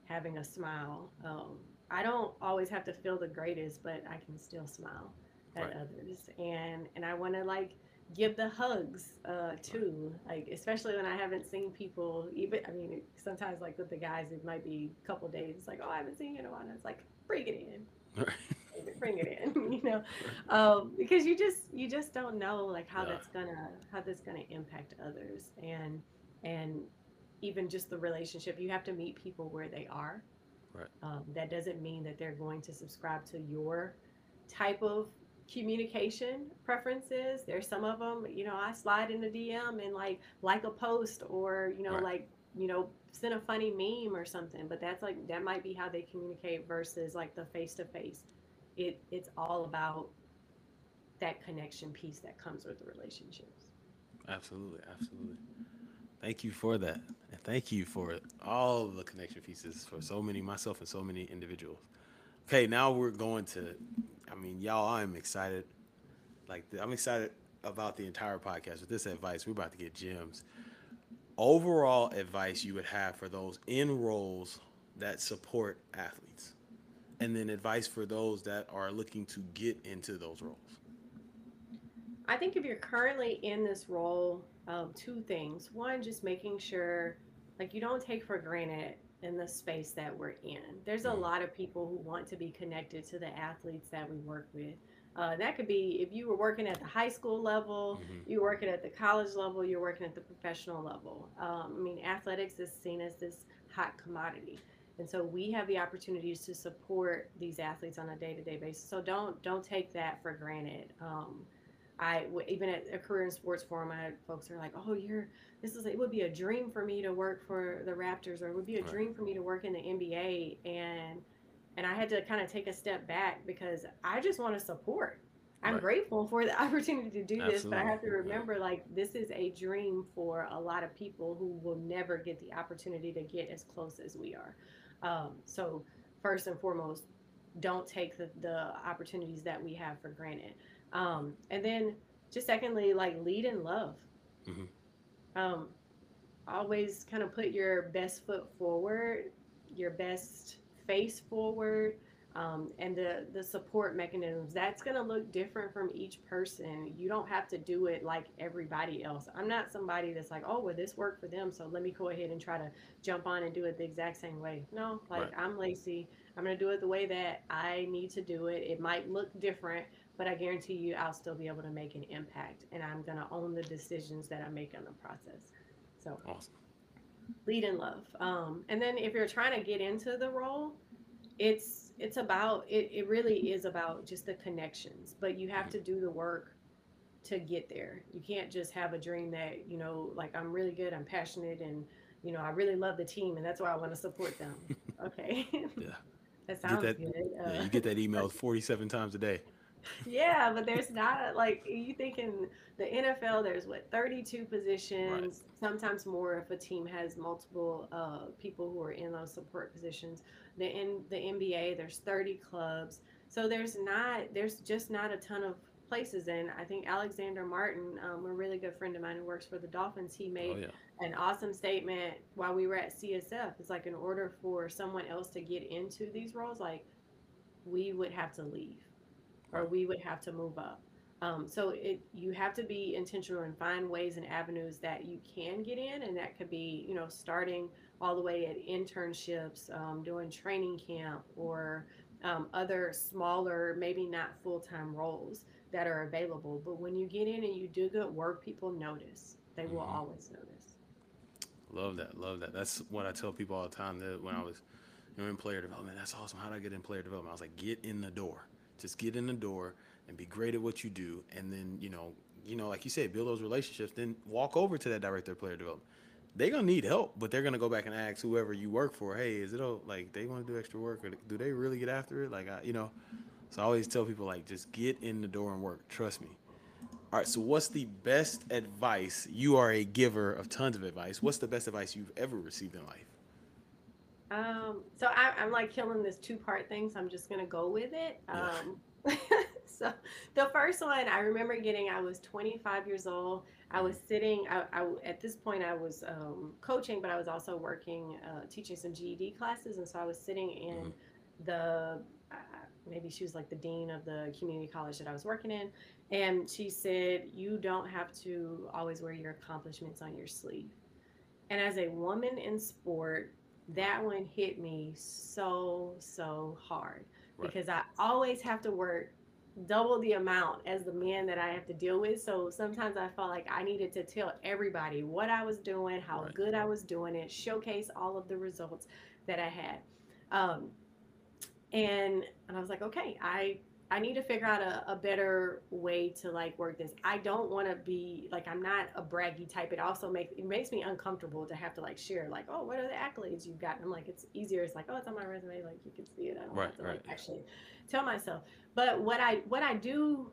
having a smile. Um, I don't always have to feel the greatest, but I can still smile at Right. others. And and I want to like give the hugs uh, too. Like especially when I haven't seen people. Even I mean, sometimes like with the guys, it might be a couple days. It's like, oh, I haven't seen you in a while. And it's like, bring it in <laughs> bring it in <laughs> you know um, because you just you just don't know like how Yeah. that's gonna how that's gonna impact others and and even just the relationship you have to meet people where they are Right. um, that doesn't mean that they're going to subscribe to your type of communication preferences there's some of them you know i slide in the dm and like like a post or you know Right. like you know send a funny meme or something but that's like that might be how they communicate versus like the face to face it it's all about that connection piece that comes with the relationships Absolutely, absolutely. Thank you for that. And thank you for all the connection pieces for so many, myself and so many individuals. Okay, now we're going to, I mean, y'all, I'm excited. Like, I'm excited about the entire podcast. With this advice, we're about to get gems. Overall advice you would have for those in roles that support athletes, and then advice for those that are looking to get into those roles. I think if you're currently in this role, um, two things. One, just making sure, like, you don't take for granted in the space that we're in. There's a Mhm. lot of people who want to be connected to the athletes that we work with. Uh, that could be if you were working at the high school level, Mhm. you're working at the college level, you're working at the professional level. Um, I mean, athletics is seen as this hot commodity. And so we have the opportunities to support these athletes on a day-to-day basis. So don't don't take that for granted. Um, I even at a career in sports forum, I had folks are like, "Oh, you're this is it would be a dream for me to work for the Raptors, or it would be a Right. dream for me to work in the NBA." And and I had to kind of take a step back because I just want to support. I'm Right. grateful for the <laughs> opportunity to do this, but I have to Absolutely, remember like this is a dream for a lot of people who will never get the opportunity to get as close as we are. Um, so first and foremost, don't take the, the opportunities that we have for granted. Um, and then just secondly, like lead in love. Mhm. Um, always kind of put your best foot forward, your best face forward, um, and the the support mechanisms. That's going to look different from each person. You don't have to do it like everybody else. I'm not somebody that's like, oh, well, this worked for them, so let me go ahead and try to jump on and do it the exact same way. No, like Right. I'm Lacee'. I'm going to do it the way that I need to do it. It might look different, but I guarantee you I'll still be able to make an impact and I'm going to own the decisions that I make in the process. So Awesome. lead in love. Um, and then if you're trying to get into the role, it's it's about it, it really is about just the connections, but you have to do the work to get there. You can't just have a dream that, you know, like I'm really good, I'm passionate and you know, I really love the team and that's why I want to support them. <laughs> Okay. Yeah. <laughs> that sounds that- good. Uh, Yeah, you get that <laughs> email 47 times a day. Yeah, but there's not like you think in the NFL there's what 32 positions, sometimes more if a team has multiple uh, people who are in those support positions. The in the NBA there's 30 clubs, so there's not there's just not a ton of places. And I think Alexander Martin, um, a really good friend of mine who works for the Dolphins, he made Oh yeah. an awesome statement while we were at CSF. It's like in order for someone else to get into these roles, like we would have to leave or we would have to move up. Um, so it you have to be intentional and find ways and avenues that you can get in, and that could be you know starting all the way at internships, um, doing training camp, or um, other smaller, maybe not full time roles that are available. But when you get in and you do good work, people notice. They will Mhm. always notice. Love that. Love that. That's what I tell people all the time that when I was you know, in player development, that's awesome. How do I get in player development? I was like, get in the door. Just get in the door and be great at what you do. And then, you know, you know, like you said, build those relationships, then walk over to that director of player development. They're gonna need help, but they're gonna go back and ask whoever you work for, hey, is it all like they want to do extra work or do they really get after it? Like I, you know, so I always tell people like just get in the door and work. Trust me. All right. So what's the best advice? You are a giver of tons of advice. What's the best advice you've ever received in life? Um, so I, I'm like killing this two part thing, so I'm just gonna go with it. Um, <laughs> so the first one I remember getting, I was 25 years old. I was sitting. I, I at this point I was um, coaching, but I was also working, uh, teaching some GED classes, and so I was sitting in Mhm. the. Uh, maybe she was like the dean of the community college that I was working in, and she said, "You don't have to always wear your accomplishments on your sleeve." And as a woman in sport, that one hit me so so hard Right. because I always have to work double the amount as the man that I have to deal with. So sometimes I felt like I needed to tell everybody what I was doing, how Right. good I was doing it, showcase all of the results that I had. Um, and and I was like, okay, I I need to figure out a, a better way to like work this. I don't want to be like I'm not a braggy type. It also makes it makes me uncomfortable to have to like share like, oh, what are the accolades you've gotten. I'm like, it's easier. It's like, oh, it's on my resume. Like you can see it. I don't Right, have to like actually tell myself. But what I what I do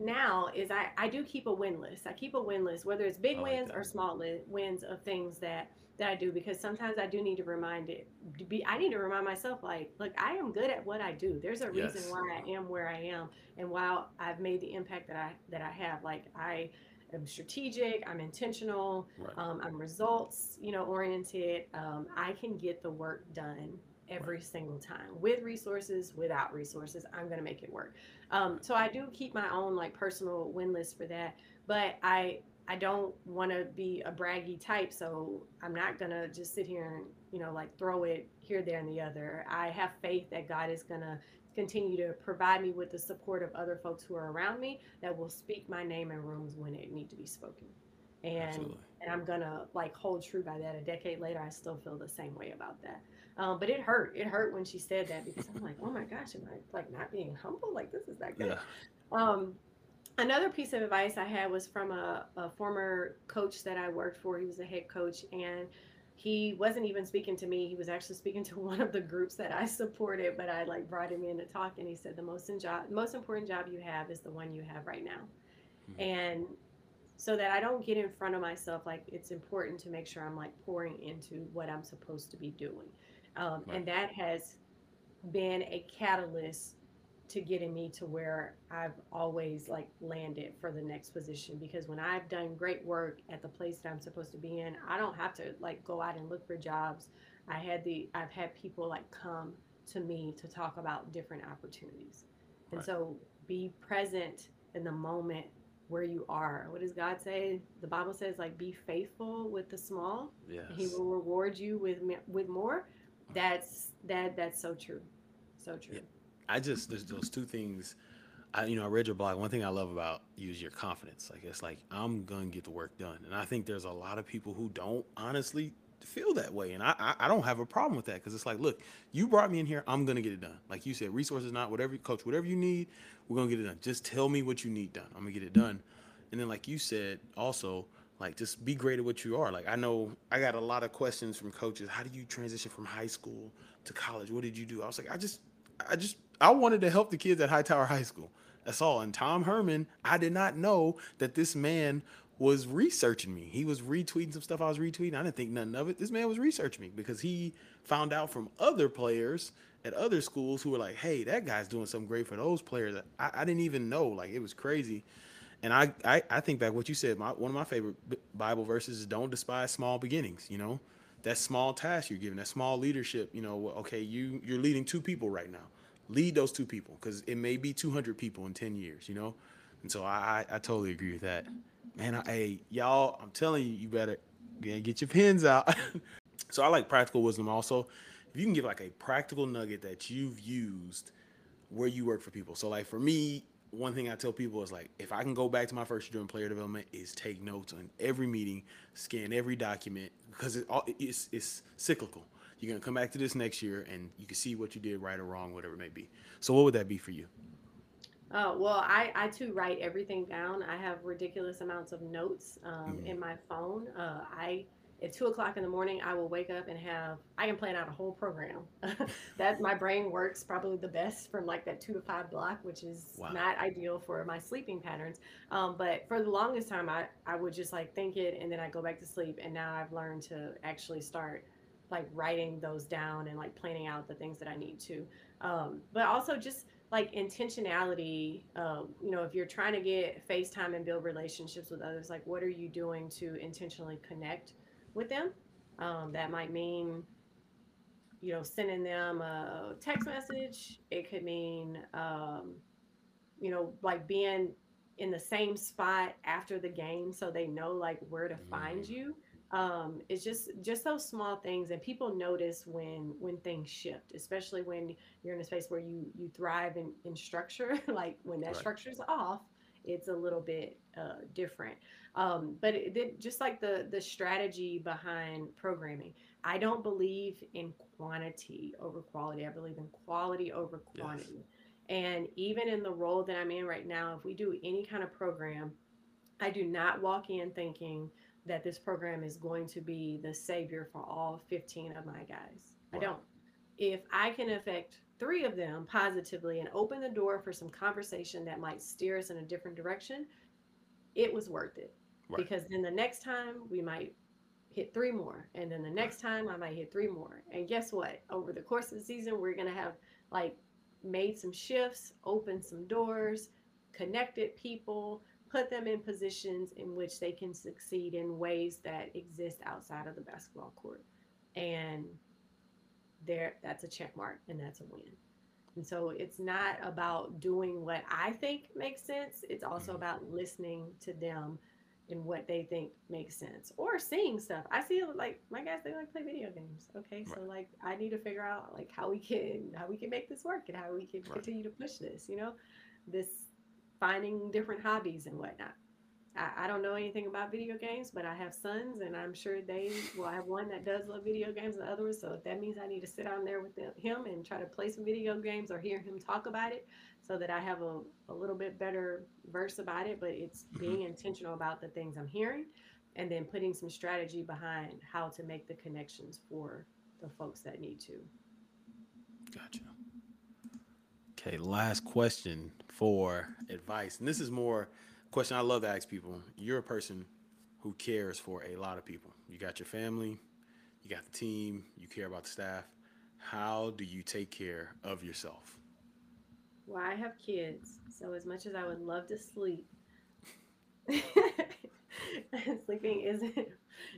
now is I I do keep a win list. I keep a win list, whether it's big like wins that. or small li- wins of things that that I do because sometimes I do need to remind it. To be, I need to remind myself like, look, I am good at what I do. There's a reason Yes. why I am where I am, and while I've made the impact that I that I have, like I am strategic, I'm intentional, Right. um, I'm results, you know, oriented. Um, I can get the work done every single time with resources, without resources. I'm going to make it work. Um, so I do keep my own like personal win list for that, but I I don't want to be a braggy type, so I'm not gonna just sit here and you know like throw it here, there, and the other. I have faith that God is gonna continue to provide me with the support of other folks who are around me that will speak my name in rooms when it need to be spoken. And Absolutely. and I'm gonna like hold true by that. A decade later, I still feel the same way about that. Um, but it hurt. It hurt when she said that because I'm like, oh my gosh, am I like not being humble? Like this is that good. Yeah. Um, another piece of advice I had was from a, a former coach that I worked for. He was a head coach, and he wasn't even speaking to me. He was actually speaking to <laughs> one of the groups that I supported, but I like brought him in to talk, and he said the most in job, most important job you have is the one you have right now, Mhm. and so that I don't get in front of myself, like it's important to make sure I'm like pouring into what I'm supposed to be doing, um, Right. and that has been a catalyst to getting me to where I've always like landed for the next position because when I've done great work at the place that I'm supposed to be in, I don't have to like go out and look for jobs. I had the I've had people like come to me to talk about different opportunities. And so be present in the moment where you are. What does God say? The Bible says like be faithful with the small Yes. he will reward you with with more. Mm-hmm. That's that that's so true. So true. Yeah. I just there's those two things. I you know I read your blog. One thing I love about you is your confidence. Like it's like I'm gonna get the work done, and I think there's a lot of people who don't honestly feel that way, and I I, I don't have a problem with that because it's like, look, you brought me in here, I'm gonna get it done. Like you said, resources not whatever, coach, whatever you need, we're gonna get it done. Just tell me what you need done. I'm gonna get it done. And then like you said, also like just be great at what you are. Like I know I got a lot of questions from coaches. How do you transition from high school to college? What did you do? I was like, I just I just I wanted to help the kids at Hightower High School. That's all. And Tom Herman, I did not know that this man was researching me. He was retweeting some stuff I was retweeting. I didn't think nothing of it. This man was researching me because he found out from other players at other schools who were like, "Hey, that guy's doing something great for those players." I, I didn't even know. Like it was crazy. And I, I, I think back what you said. My, one of my favorite Bible verses is "Don't despise small beginnings." You know, that small task you're given, that small leadership. You know, okay, you you're leading two people right now. Lead those two people because it may be 200 people in 10 years. You know, and so I, I, I totally agree with that. Man, I, hey y'all, I'm telling you, you better get your pens out. <laughs> so I like practical wisdom also. If you can give like a practical nugget that you've used where you work for people. So like for me, one thing I tell people is like if I can go back to my first year doing player development is take notes on every meeting, scan every document because it all it's it's cyclical. You're gonna come back to this next year and you can see what you did right or wrong, whatever it may be. So what would that be for you? Oh, well, I, I too write everything down. I have ridiculous amounts of notes um, Mhm. in my phone. Uh, I at two o'clock in the morning, I will wake up and have I can plan out a whole program. <laughs> that my brain works probably the best from like that two to five block, which is Wow. not ideal for my sleeping patterns. Um, but for the longest time, I I would just like think it and then I go back to sleep. And now I've learned to actually start like writing those down and like planning out the things that I need to. Um, but also just like intentionality um, you know if you're trying to get facetime and build relationships with others like what are you doing to intentionally connect with them um, that might mean you know sending them a text message it could mean um, you know like being in the same spot after the game so they know like where to find Mm. you um, it's just just those small things and people notice when when things shift especially when you're in a space where you you thrive in, in structure <laughs> like when that Right. is off it's a little bit uh, different um, but it, it- just like the the strategy behind programming i don't believe in quantity over quality i believe in quality over Yes. quantity and even in the role that i'm in right now if we do any kind of program i do not walk in thinking that this program is going to be the savior for all 15 of my guys i don't if I can affect three of them positively and open the door for some conversation that might steer us in a different direction, it was worth it. Right. Because then the next time we might hit three more. And then the next time I might hit three more. And guess what? Over the course of the season, we're going to have like made some shifts, opened some doors, connected people, put them in positions in which they can succeed in ways that exist outside of the basketball court. And there that's a check mark and that's a win. And so it's not about doing what I think makes sense. It's also Mm-hmm. about listening to them and what they think makes sense or seeing stuff. I see like my guys, they like play video games. Okay. So like I need to figure out like how we can how we can make this work and how we can Right. continue to push this, you know, this finding different hobbies and whatnot. I, I don't know anything about video games, but I have sons, and I'm sure they will have one that does love video games and the other one. So if that means I need to sit down there with them, him and try to play some video games or hear him talk about it, so that I have a, a little bit better verse about it. But it's Mhm. being intentional about the things I'm hearing, and then putting some strategy behind how to make the connections for the folks that need to. Gotcha. Okay, last question for advice. And this is more question I love to ask people. You're a person who cares for a lot of people. You got your family, you got the team, you care about the staff. How do you take care of yourself? Well, I have kids, so as much as I would love to sleep, <laughs> <laughs> sleeping isn't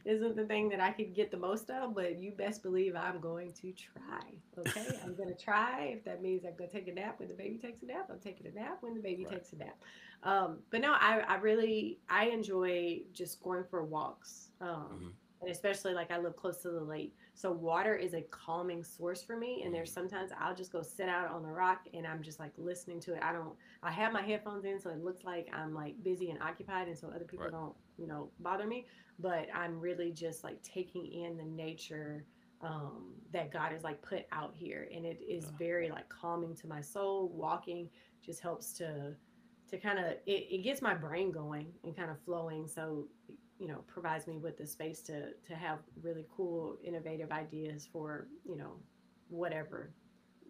isn't the thing that I could get the most of, but you best believe I'm going to try. Okay, <laughs> I'm gonna try. If that means I'm gonna take a nap when the baby takes a nap, I'm taking a nap when the baby Right. takes a nap. Um, but no, I, I really I enjoy just going for walks. Um, Mhm. and especially like I live close to the lake. So water is a calming source for me. And there's sometimes I'll just go sit out on the rock and I'm just like listening to it. I don't I have my headphones in so it looks like I'm like busy and occupied and so other people Right. don't, you know, bother me. But I'm really just like taking in the nature um that God has like put out here. And it is Yeah. very like calming to my soul. Walking just helps to to kind of it, it gets my brain going and kind of flowing. So you know provides me with the space to to have really cool innovative ideas for you know whatever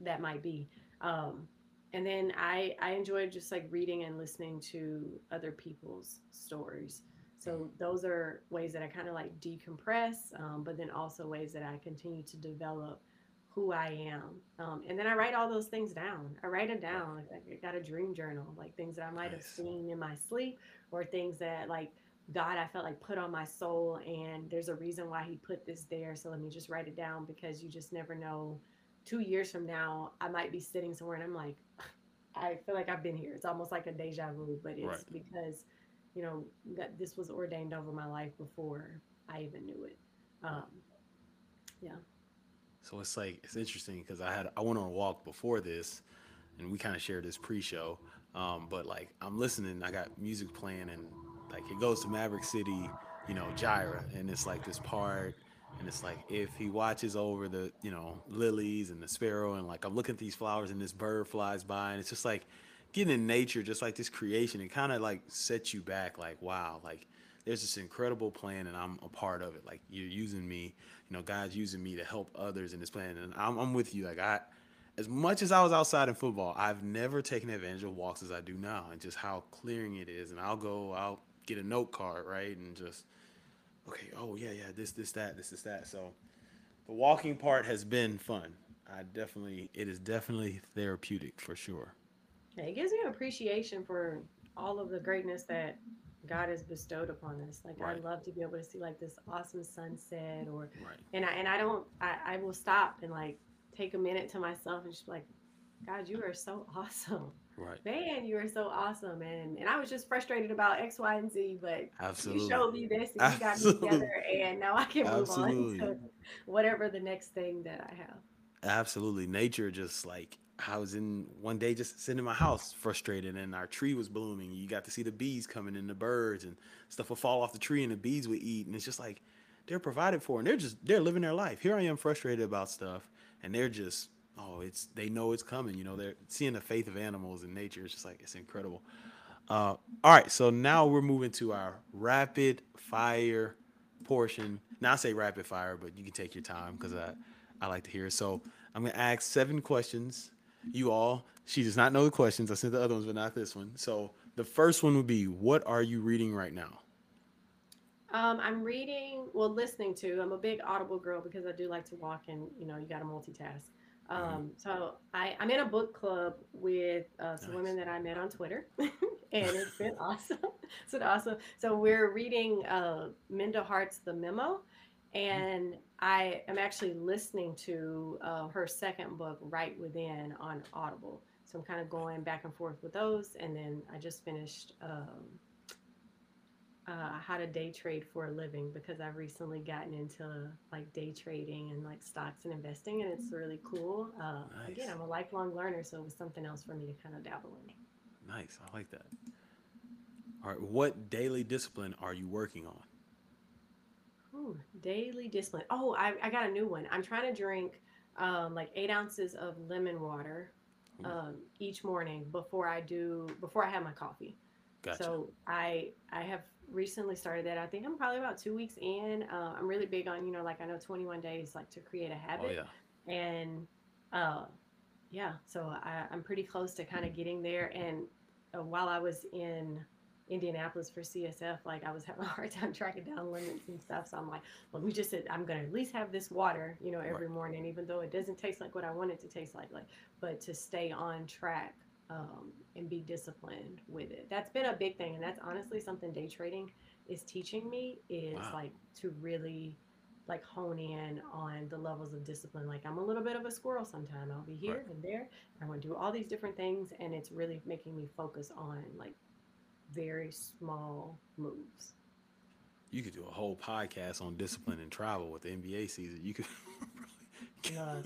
that might be. Um and then i i enjoy just like reading and listening to other people's stories. So those are ways that i kind of like decompress um, but then also ways that i continue to develop who i am. Um, and then i write all those things down. I write them down like i got a dream journal like things that i might have Nice. seen in my sleep or things that like God, I felt like put on my soul, and there's a reason why He put this there. So let me just write it down because you just never know. Two years from now, I might be sitting somewhere and I'm like, <sighs> I feel like I've been here. It's almost like a deja vu, but it's Right. because, you know, that this was ordained over my life before I even knew it. Um, yeah. So it's like it's interesting because I had I went on a walk before this, and we kind of shared this pre-show. Um, but like I'm listening, I got music playing, and like it goes to Maverick City, you know, Jireh, and it's like this part, and it's like if he watches over the you know lilies and the sparrow, and like I'm looking at these flowers, and this bird flies by, and it's just like getting in nature, just like this creation, it kind of like sets you back, like wow, like there's this incredible plan, and I'm a part of it. Like you're using me, you know, God's using me to help others in this plan, and I'm, I'm with you. Like I, as much as I was outside in football, I've never taken advantage of walks as I do now, and just how clearing it is. And I'll go, I'll get a note card, right, and just okay, oh yeah, yeah, this, this, that, this, this, that. So the walking part has been fun. I definitely, it is definitely therapeutic for sure. Yeah, It gives me an appreciation for all of the greatness that God has bestowed upon us. Like Right. I'd love to be able to see like this awesome sunset or Right. and I and I don't I, I will stop and like take a minute to myself and just be like, God, you are so <laughs> awesome. Right. Man, you are so awesome. And and I was just frustrated about X, Y, and Z, but Absolutely. you showed me this and you got me together and now I can move Absolutely. on to whatever the next thing that I have. Absolutely. Nature just like I was in one day just sitting in my house frustrated and our tree was blooming. You got to see the bees coming and the birds and stuff would fall off the tree and the bees would eat. And it's just like they're provided for and they're just they're living their life. Here I am frustrated about stuff and they're just oh it's they know it's coming. You know, they're seeing the faith of animals and nature. It's just like it's incredible. Uh all right, so now we're moving to our rapid fire portion. Now I say rapid fire, but you can take your time because I I like to hear. it. So I'm gonna ask seven questions. You all, she does not know the questions. I sent the other ones, but not this one. So the first one would be, what are you reading right now? Um, I'm reading, well, listening to. I'm a big Audible girl because I do like to walk, and you know, you got to multitask. Mhm. Um, so I, I'm in a book club with uh, some women that I met on Twitter, <laughs> and it's been <laughs> awesome. It's been awesome. So we're reading uh, Minda Harts' The Memo, Mhm. and I am actually listening to uh, her second book, Right Within, on Audible. So I'm kind of going back and forth with those, and then I just finished um, uh, How to Day Trade for a Living because I've recently gotten into like day trading and like stocks and investing, and it's really cool. Uh, Again, I'm a lifelong learner, so it was something else for me to kind of dabble in. Nice. I like that. All right. What daily discipline are you working on? Ooh, daily discipline. Oh, I, I got a new one. I'm trying to drink um, like eight ounces of lemon water um, each morning before I do before I have my coffee. Gotcha. So I I have recently started that. I think I'm probably about two weeks in. Uh, I'm really big on you know like I know 21 days like to create a habit. oh habit yeah. and uh, yeah. So I, I'm pretty close to kind of getting there. And uh, while I was in Indianapolis for CSF, like I was having a hard time <laughs> tracking down limits and stuff. So I'm like, let me just I'm gonna at least have this water, you know, every morning, even though it doesn't taste like what I want it to taste like, like, but to stay on track um, and be disciplined with it. That's been a big thing, and that's honestly something day trading is teaching me is Wow. like to really like hone in on the levels of discipline. Like I'm a little bit of a squirrel sometimes. I'll be here Right. and there. I want to do all these different things, and it's really making me focus on like very small moves. You could do a whole podcast on discipline and travel with the NBA season. You could. <laughs> Uh,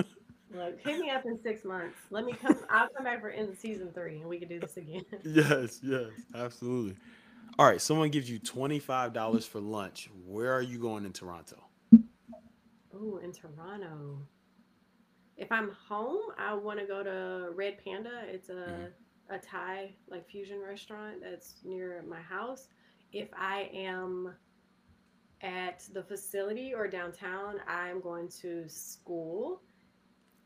like hit me up in six months. Let me come. I'll come back for end of season three, and we can do this again. <laughs> yes. Yes. Absolutely. All right. Someone gives you twenty five dollars for lunch. Where are you going in Toronto? Oh, in Toronto. If I'm home, I want to go to Red Panda. It's a Mhm. a Thai like fusion restaurant that's near my house. If I am at the facility or downtown, I'm going to school.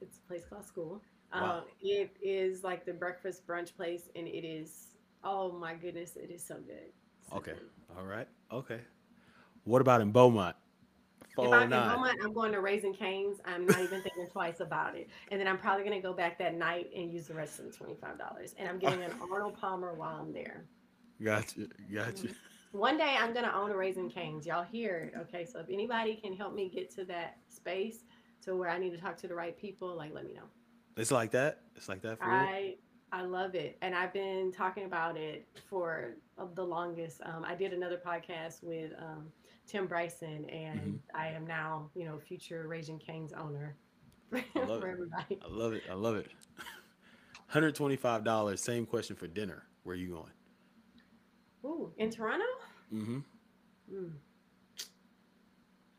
It's a place called School. Wow. Um, it is like the breakfast brunch place, and it is oh my goodness, it is so good. So Okay. good. All right. Okay. What about in Beaumont? If I'm in 409. Beaumont, I'm going to Raising Cane's. I'm not even thinking <laughs> twice about it. And then I'm probably going to go back that night and use the rest of the $25. And I'm getting an <laughs> Arnold Palmer while I'm there. Gotcha. Gotcha. One day I'm going to own a Raising Cane's. Y'all hear it. Okay. So if anybody can help me get to that space to where I need to talk to the right people, like let me know. It's like that. It's like that for. I I love it, and I've been talking about it for the longest. Um, I did another podcast with um, Tim Bryson, and Mhm. I am now, you know, future Raising Cane's owner <laughs> love for it. everybody. I love it. I love it. <laughs> Hundred twenty-five dollars. Same question for dinner. Where are you going? Ooh, in Toronto. Mm-hmm. Mm.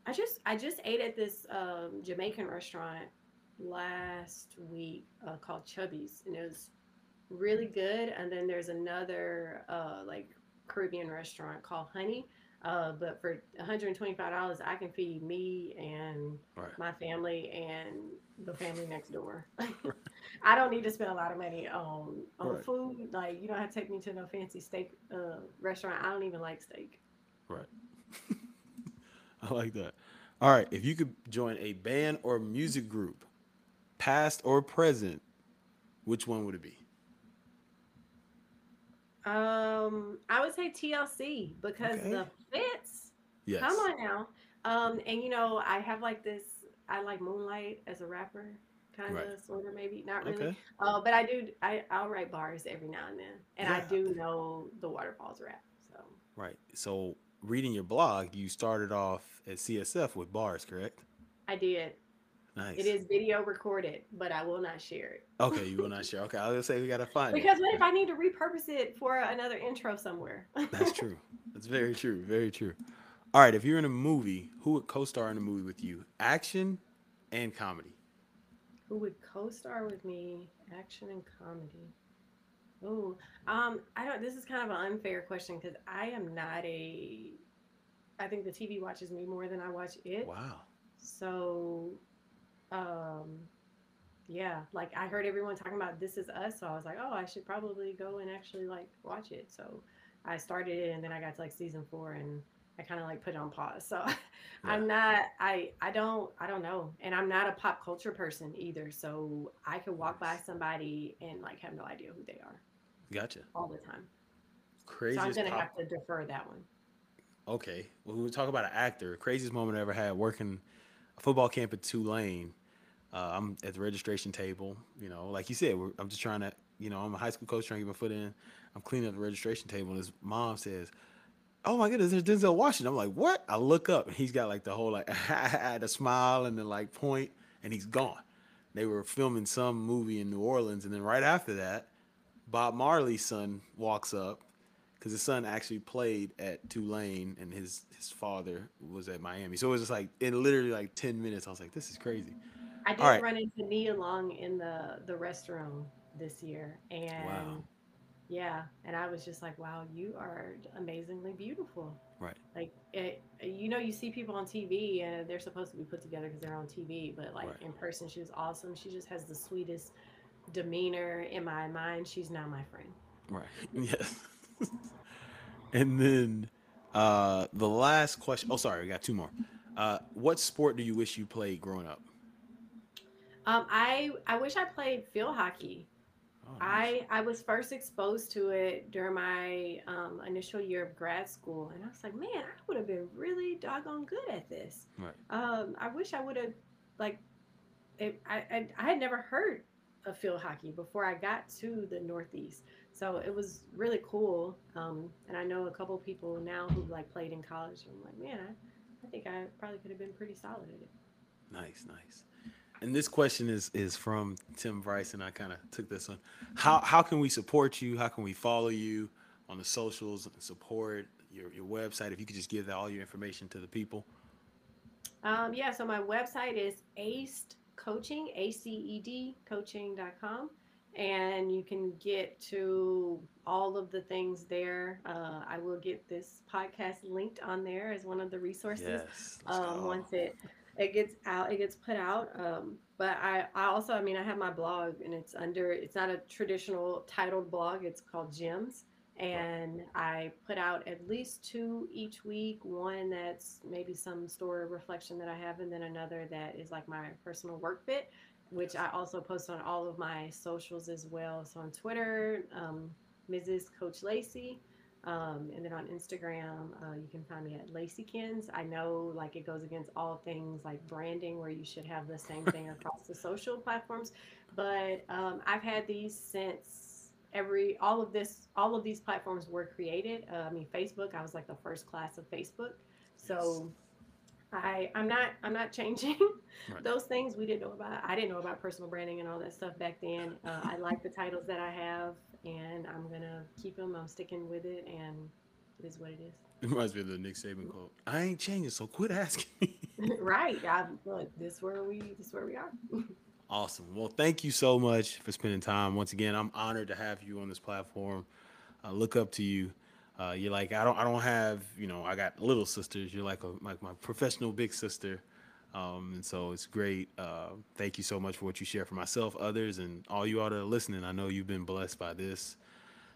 I just I just ate at this um, Jamaican restaurant last week uh, called Chubby's, and it was really good. And then there's another uh, like Caribbean restaurant called Honey. Uh, but for $125, I can feed me and Right. my family and the family next door. <laughs> <laughs> I don't need to spend a lot of money on on Right. food. Like you don't have to take me to no fancy steak uh, restaurant. I don't even like steak. Right. <laughs> <laughs> I like that. All right. If you could join a band or music group, past or present, which one would it be? Um, I would say TLC because Okay. the fits. Yes. Come on now. Um, and you know, I have like this. I like Moonlight as a rapper, kind of, Right. sort of, maybe not really. Okay. Uh, but I do. I I'll write bars every now and then, and I do know the Waterfalls rap. So Right. So, reading your blog, you started off at CSF with bars, correct? I did. Nice. It is video recorded, but I will not share it. Okay, you will not share. Okay, I was gonna say we gotta find Because it. what if I need to repurpose it for another intro somewhere? That's <laughs> true. That's very true. Very true. All right, if you're in a movie, who would co-star in a movie with you? Action and comedy. Who would co-star with me? Action and comedy. Oh, um, I don't. This is kind of an unfair question because I am not a. I think the TV watches me more than I watch it. Wow. So, um, yeah, like I heard everyone talking about This Is Us, so I was like, oh, I should probably go and actually like watch it. So I started it, and then I got to like season four, and I kind of like put it on pause. <laughs> So Yeah. I'm not I I don't I don't know. And I'm not a pop culture person either. So I could walk by somebody and like have no idea who they are Gotcha. all the time. Crazy. So I'm gonna pop. have to defer that one. Okay. Well, we talk about an actor. Craziest moment I ever had working a football camp at Tulane. Uh, I'm at the registration table. You know, like you said, we're, I'm just trying to, you know, I'm a high school coach trying to get my foot in. I'm cleaning up the registration table, and his mom says, "Oh my goodness, there's Denzel Washington." I'm like, "What?" I look up, and he's got like the whole like <laughs> the smile and the like point, and he's gone. They were filming some movie in New Orleans, and then right after that, Bob Marley's son walks up because his son actually played at Tulane, and his his father was at Miami. So it was just like in literally like ten minutes. I was like, "This is crazy." I did right. run into Nia Long in the the restroom this year, Wow. and yeah, and I was just like, wow, you are amazingly beautiful. Right. Like, it, you know, you see people on TV and they're supposed to be put together because they're on TV, but like Right. in person, she was awesome. She just has the sweetest demeanor. In my mind, she's now my friend. Right. <laughs> Yes. <laughs> and then uh the last question. Oh, sorry, we got two more. Uh, what sport do you wish you played growing up? Um, I I wish I played field hockey. Oh, nice. I I was first exposed to it during my um, initial year of grad school, and I was like, man, I would have been really doggone good at this. Right. Um, I wish I would have like it, I, I I had never heard of field hockey before I got to the Northeast, so it was really cool. Um, and I know a couple people now who like played in college. And I'm like, man, I, I think I probably could have been pretty solid at it. Nice, nice. And this question is is from Tim Bryce, and I kind of took this one. How how can we support you? How can we follow you on the socials and support your your website? If you could just give all your information to the people. Um, yeah, so my website is aced coaching, A C E D coaching.com. And you can get to all of the things there. Uh, I will get this podcast linked on there as one of the resources Yes. Um, once it it gets out, it gets put out. Um, but I, I also, I mean, I have my blog and it's under, it's not a traditional titled blog. It's called Gems. And I put out at least two each week. One that's maybe some story reflection that I have, and then another that is like my personal work bit, which I also post on all of my socials as well. So on Twitter, um, Mrs. Coach Lacee. Um, and then on Instagram, uh, you can find me at Laceekins. I know like it goes against all things like branding, where you should have the same thing <laughs> across the social platforms. But um, I've had these since every all of this all of these platforms were created. Uh, I mean, Facebook. I was like the first class of Facebook, Yes. so I I'm not I'm not <laughs> changing Right. those things. We didn't know about. I didn't know about personal branding and all that stuff back then. Uh, I like the titles that I have, and I'm gonna keep them. I'm sticking with it, and it is what it is It reminds me of the Nick Saban quote. I ain't changing, so quit asking <laughs> right. I, look, this where we this where we are. <laughs> awesome. Well, thank you so much for spending time. Once again, I'm honored to have you on this platform. I look up to you. Uh, you're like I don't I don't have you know I got little sisters. You're like a like my professional big sister, um, and so it's great. Uh, thank you so much for what you share for myself, others, and all you all that are listening. I know you've been blessed by this.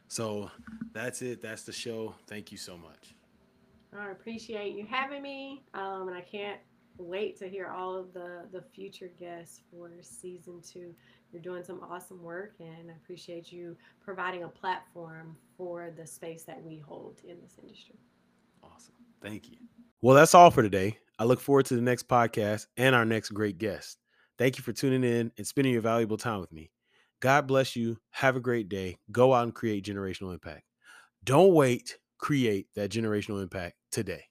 So that's it. That's the show. Thank you so much. I appreciate you having me, um, and I can't wait to hear all of the the future guests for season two. You're doing some awesome work, and I appreciate you providing a platform for the space that we hold in this industry. Awesome. Thank you. Well, that's all for today. I look forward to the next podcast and our next great guest. Thank you for tuning in and spending your valuable time with me. God bless you. Have a great day. Go out and create generational impact. Don't wait, create that generational impact today.